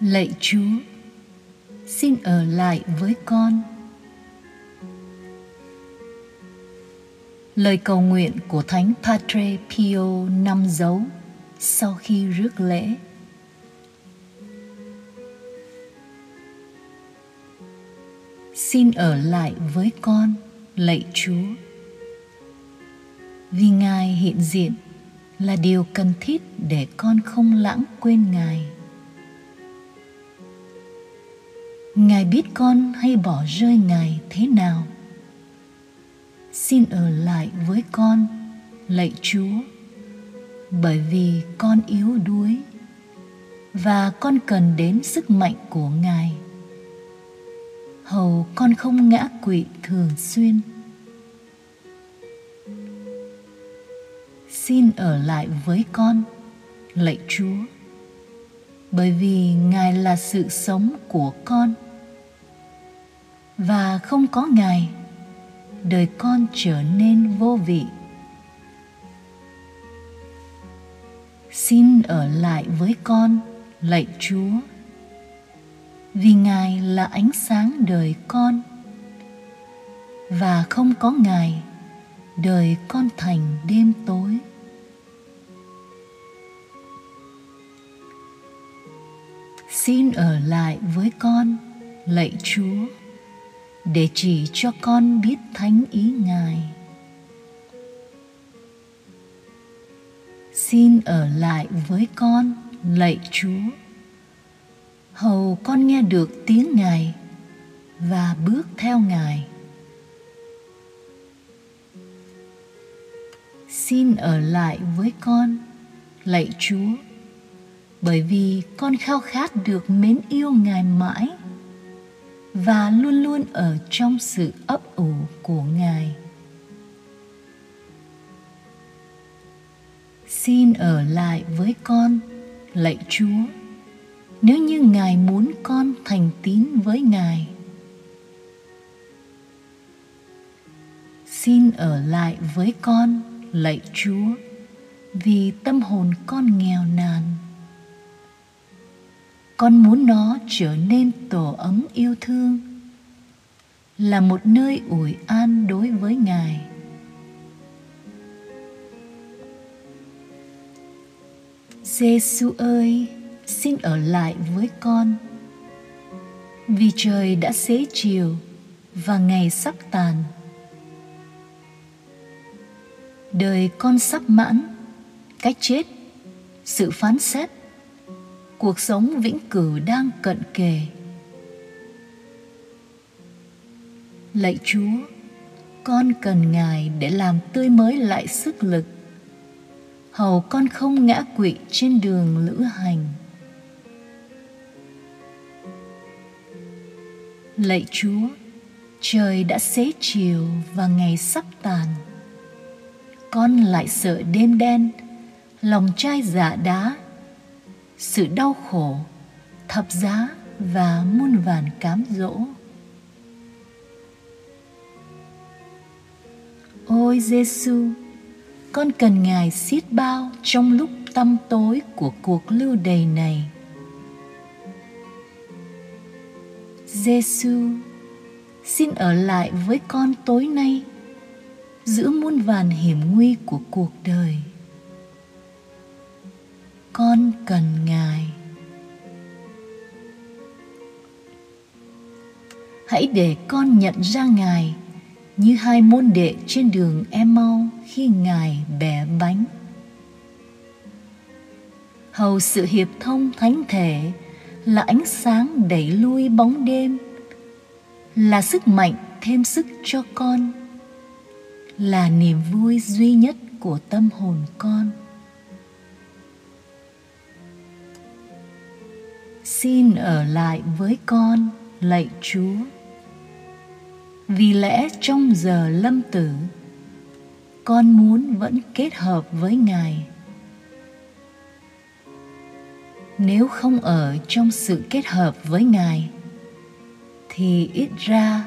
lạy chúa, xin ở lại với con. Lời cầu nguyện của thánh patre pio năm dấu sau khi rước lễ. Xin ở lại với con, lạy chúa, vì ngài hiện diện là điều cần thiết để con không lãng quên ngài. Ngài biết con hay bỏ rơi ngài thế nào? Xin ở lại với con, lạy chúa, bởi vì con yếu đuối và con cần đến sức mạnh của ngài. Hầu con không ngã quỵ thường xuyên. Xin ở lại với con, lạy chúa, bởi vì ngài là sự sống của con và không có ngài, đời con trở nên vô vị. Xin ở lại với con, lạy chúa. Vì ngài là ánh sáng đời con, và không có ngài, đời con thành đêm tối. Xin ở lại với con, lạy chúa để chỉ cho con biết thánh ý ngài. Xin ở lại với con, lạy chúa. Hầu con nghe được tiếng ngài và bước theo ngài. Xin ở lại với con, lạy chúa, bởi vì con khao khát được mến yêu ngài mãi và luôn luôn ở trong sự ấp ủ của ngài. Xin ở lại với con, lạy chúa. Nếu như ngài muốn con thành tín với ngài, xin ở lại với con, lạy chúa, vì tâm hồn con nghèo nàn con muốn nó trở nên tổ ấm yêu thương là một nơi ủi an đối với ngài Giêsu ơi, xin ở lại với con. Vì trời đã xế chiều và ngày sắp tàn. Đời con sắp mãn, cái chết, sự phán xét, cuộc sống vĩnh cửu đang cận kề. Lạy Chúa, con cần Ngài để làm tươi mới lại sức lực. Hầu con không ngã quỵ trên đường lữ hành. Lạy chúa trời đã xế chiều và ngày sắp tàn. Con lại sợ đêm đen lòng trai giả đá sự đau khổ, thập giá và muôn vàn cám dỗ. Ôi giêsu con cần ngài xiết bao trong lúc tăm tối của cuộc lưu đày này. Giêsu xin ở lại với con tối nay giữa muôn vàn hiểm nguy của cuộc đời con cần ngài hãy để con nhận ra ngài như hai môn đệ trên đường em mau khi Ngài bẻ bánh. Hầu sự hiệp thông thánh thể là ánh sáng đẩy lui bóng đêm, là sức mạnh thêm sức cho con, là niềm vui duy nhất của tâm hồn con. Xin ở lại với con, lạy Chúa. Vì lẽ trong giờ lâm tử con muốn vẫn kết hợp với ngài. Nếu không ở trong sự kết hợp với ngài thì ít ra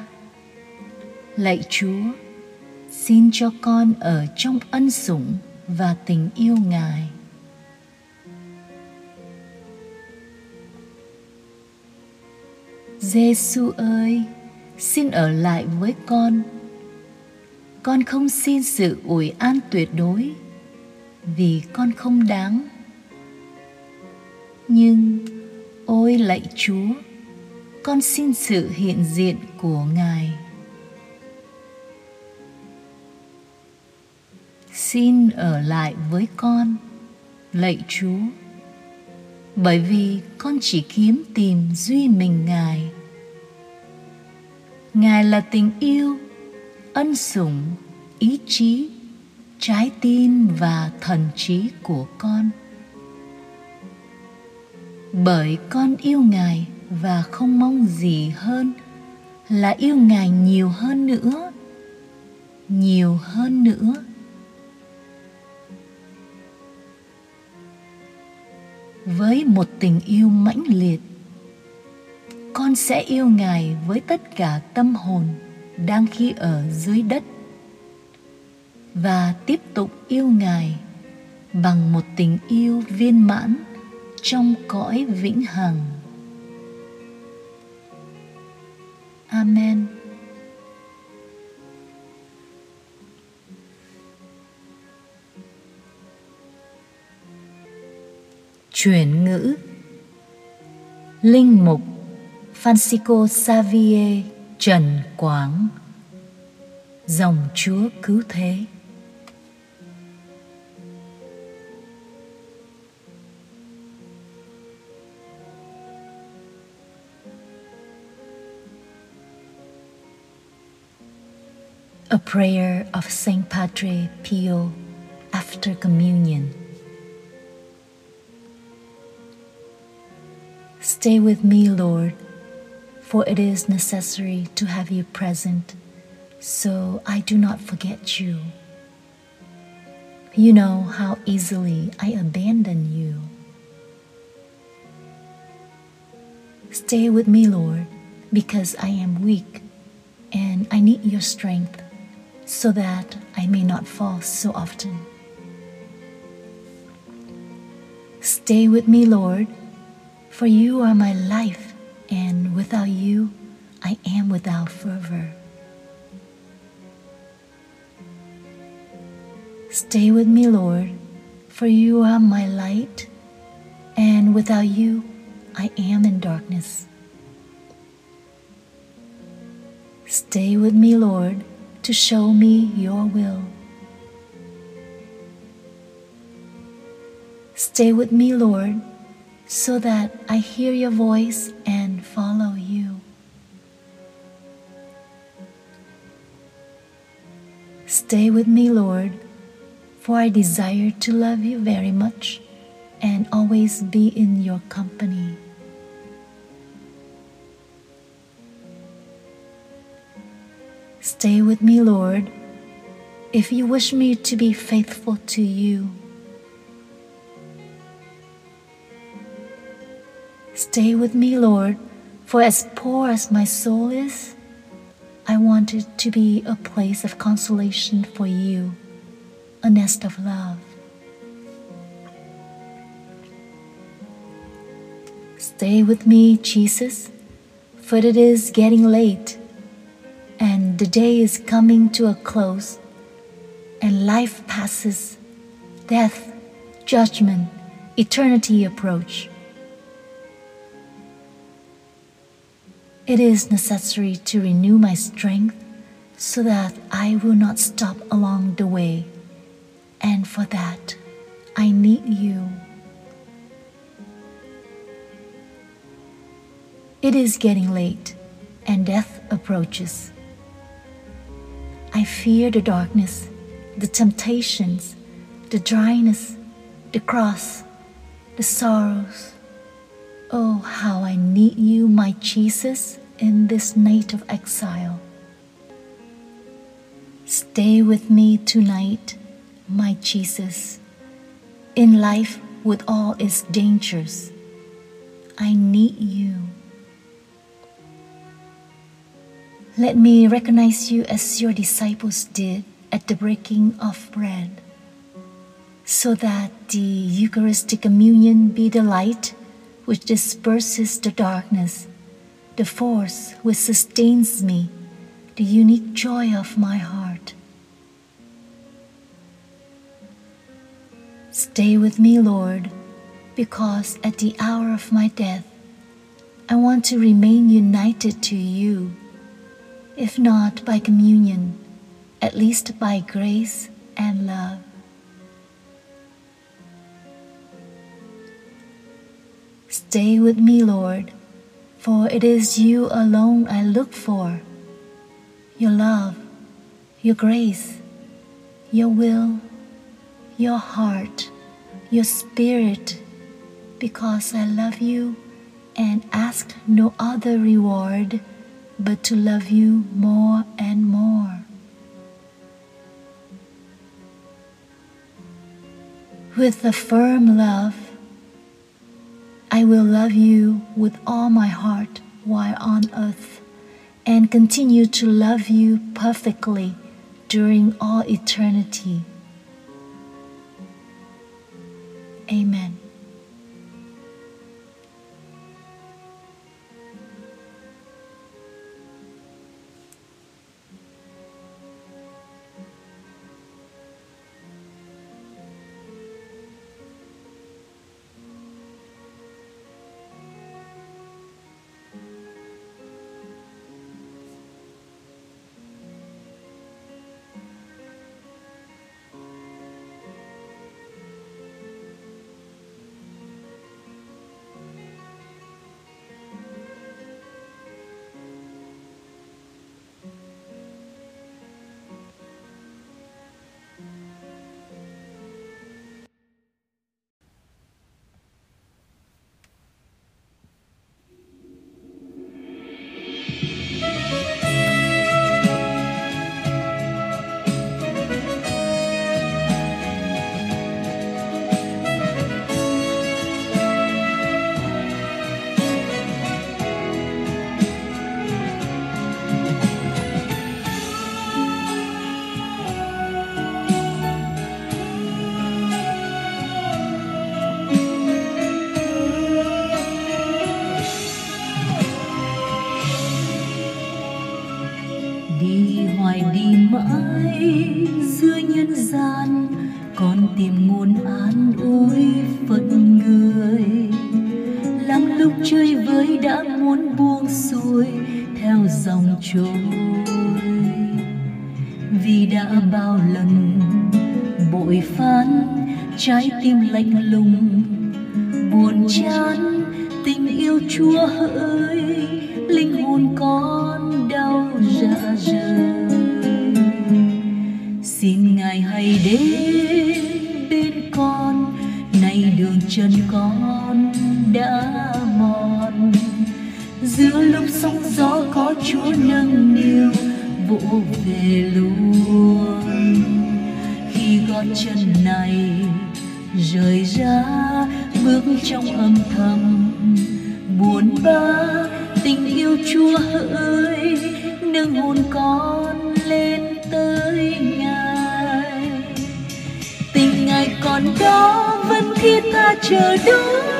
lạy chúa xin cho con ở trong ân sủng và tình yêu ngài. Giêsu ơi, xin ở lại với con. Con không xin sự ủi an tuyệt đối vì con không đáng. Nhưng ôi lạy Chúa, con xin sự hiện diện của Ngài. Xin ở lại với con, lạy Chúa bởi vì con chỉ kiếm tìm duy mình ngài ngài là tình yêu, ân sủng, ý chí, trái tim và thần trí của con. Bởi con yêu ngài và không mong gì hơn là yêu ngài nhiều hơn nữa, nhiều hơn nữa. Với một tình yêu mãnh liệt con sẽ yêu ngài với tất cả tâm hồn đang khi ở dưới đất và tiếp tục yêu ngài bằng một tình yêu viên mãn trong cõi vĩnh hằng. Amen. Chuyển ngữ. Linh mục Francisco Xavier. Trần Quảng. Dòng Chúa Cứu Thế. A prayer of Saint Padre Pio after communion. Stay with me, Lord, for it is necessary to have you present, so I do not forget you. You know how easily I abandon you. Stay with me, Lord, because I am weak and I need your strength so that I may not fall so often. Stay with me, Lord for you are my life, without you, I am without fervor. Stay with me, Lord, for you are my light, and without you, I am in darkness. Stay with me, Lord, to show me your will. Stay with me, Lord, so that I hear your voice Stay with me, Lord, for I desire to love you very much and always be in your company. Stay with me, Lord, if you wish me to be faithful to you. Stay with me, Lord, for as poor as my soul is, I want it to be a place of consolation for you, a nest of love. Stay with me, Jesus, for it is getting late, and the day is coming to a close, and life passes, death, judgment, eternity approach. It is necessary to renew my strength so that I will not stop along the way. And for that, I need you. It is getting late and death approaches. I fear the darkness, the temptations, the dryness, the cross, the sorrows, Oh, how I need you, my Jesus, in this night of exile. Stay with me tonight, my Jesus. In life, with all its dangers, I need you. Let me recognize you as your disciples did at the breaking of bread, so that the Eucharistic communion be the light which disperses the darkness the force which sustains me, the unique joy of my heart. Stay with me, Lord, because at the hour of my death, I want to remain united to you, if not by communion, at least by grace and love. Stay with me, Lord, for it is you alone I look for. Your love, your grace, your will, your heart, your spirit, because I love you and ask no other reward but to love you more and more. With a firm love, I will love you with all my heart while on earth and continue to love you perfectly during all eternity. Amen. Vì đã bao lần bội phán trái tim lạnh lùng, buồn chán tình yêu chúa hỡi, linh hồn con đau dạ rời xin ngài hãy đến bên con, nay đường chân con đã mòn giữa lúc sóng gió có chúa nâng niu, vỗ về luôn. Khi gót chân này rời ra, bước trong âm thầm, buồn bã, tình yêu chúa hỡi, nâng hồn con lên tới ngài. Tình ngài còn đó, vẫn khi ta chờ đón.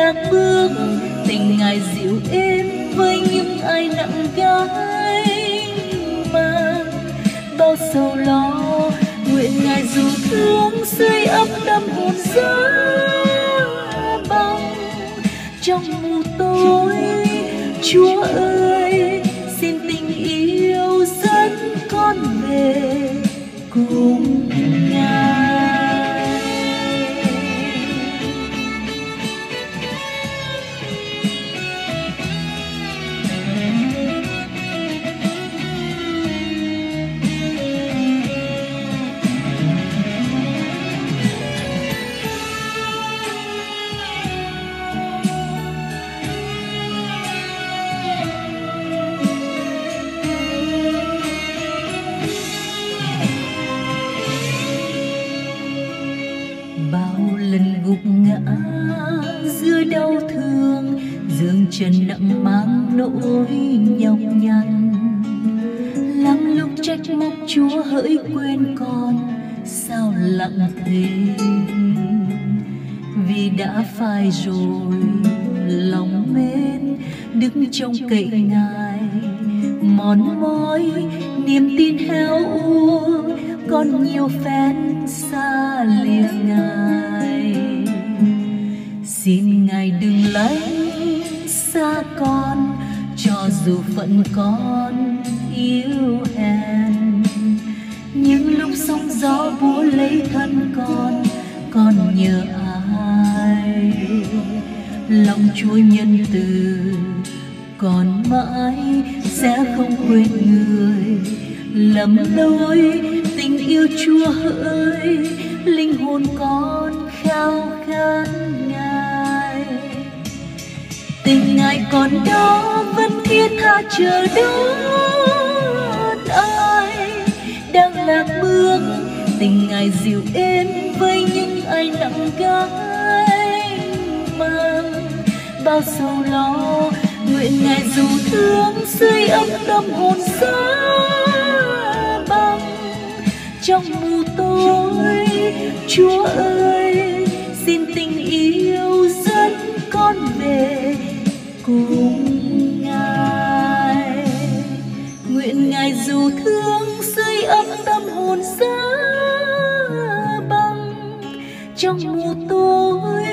Lạc bước. Tình ngài dịu êm với những ai nặng gái mang bao sầu lo, nguyện ngài dù thương xây ấm tâm hồn giá băng trong mù tối, chúa ơi, xin tình yêu dẫn con về cùng. Nỗi nhọc nhằn. Lắm lúc trách móc chúa hỡi quên con, sao lặng thế vì đã phai rồi, lòng mến đứng trong cậy ngài. Mòn mỏi, niềm tin heo u còn nhiều phen xa lìa ngài. Xin ngài đừng lấy xa con cho dù phận con yếu hèn, những lúc sóng gió búa lấy thân con con nhớ ai? Lòng chúa nhân từ còn mãi sẽ không quên người. Lầm lối tình yêu chúa hỡi, linh hồn con khao khát tình ngài còn đó vẫn thiết tha chờ đón ai. Đang lạc bước, tình ngài dịu êm với những ai nặng gánh mang. Bao sầu lo, nguyện ngài dù thương sưởi ấm tâm hồn xa băng. Trong mù tối, chúa ơi, xin tình yêu dẫn con về cùng ngài, nguyện ngài dù thương xây ấm tâm hồn xa băng. Trong mù tối,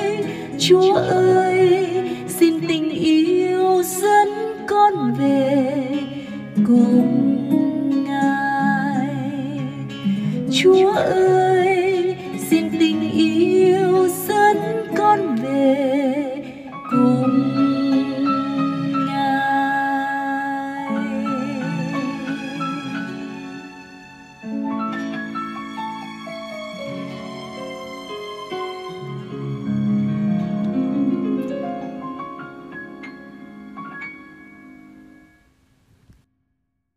chúa ơi, xin tình yêu dẫn con về cùng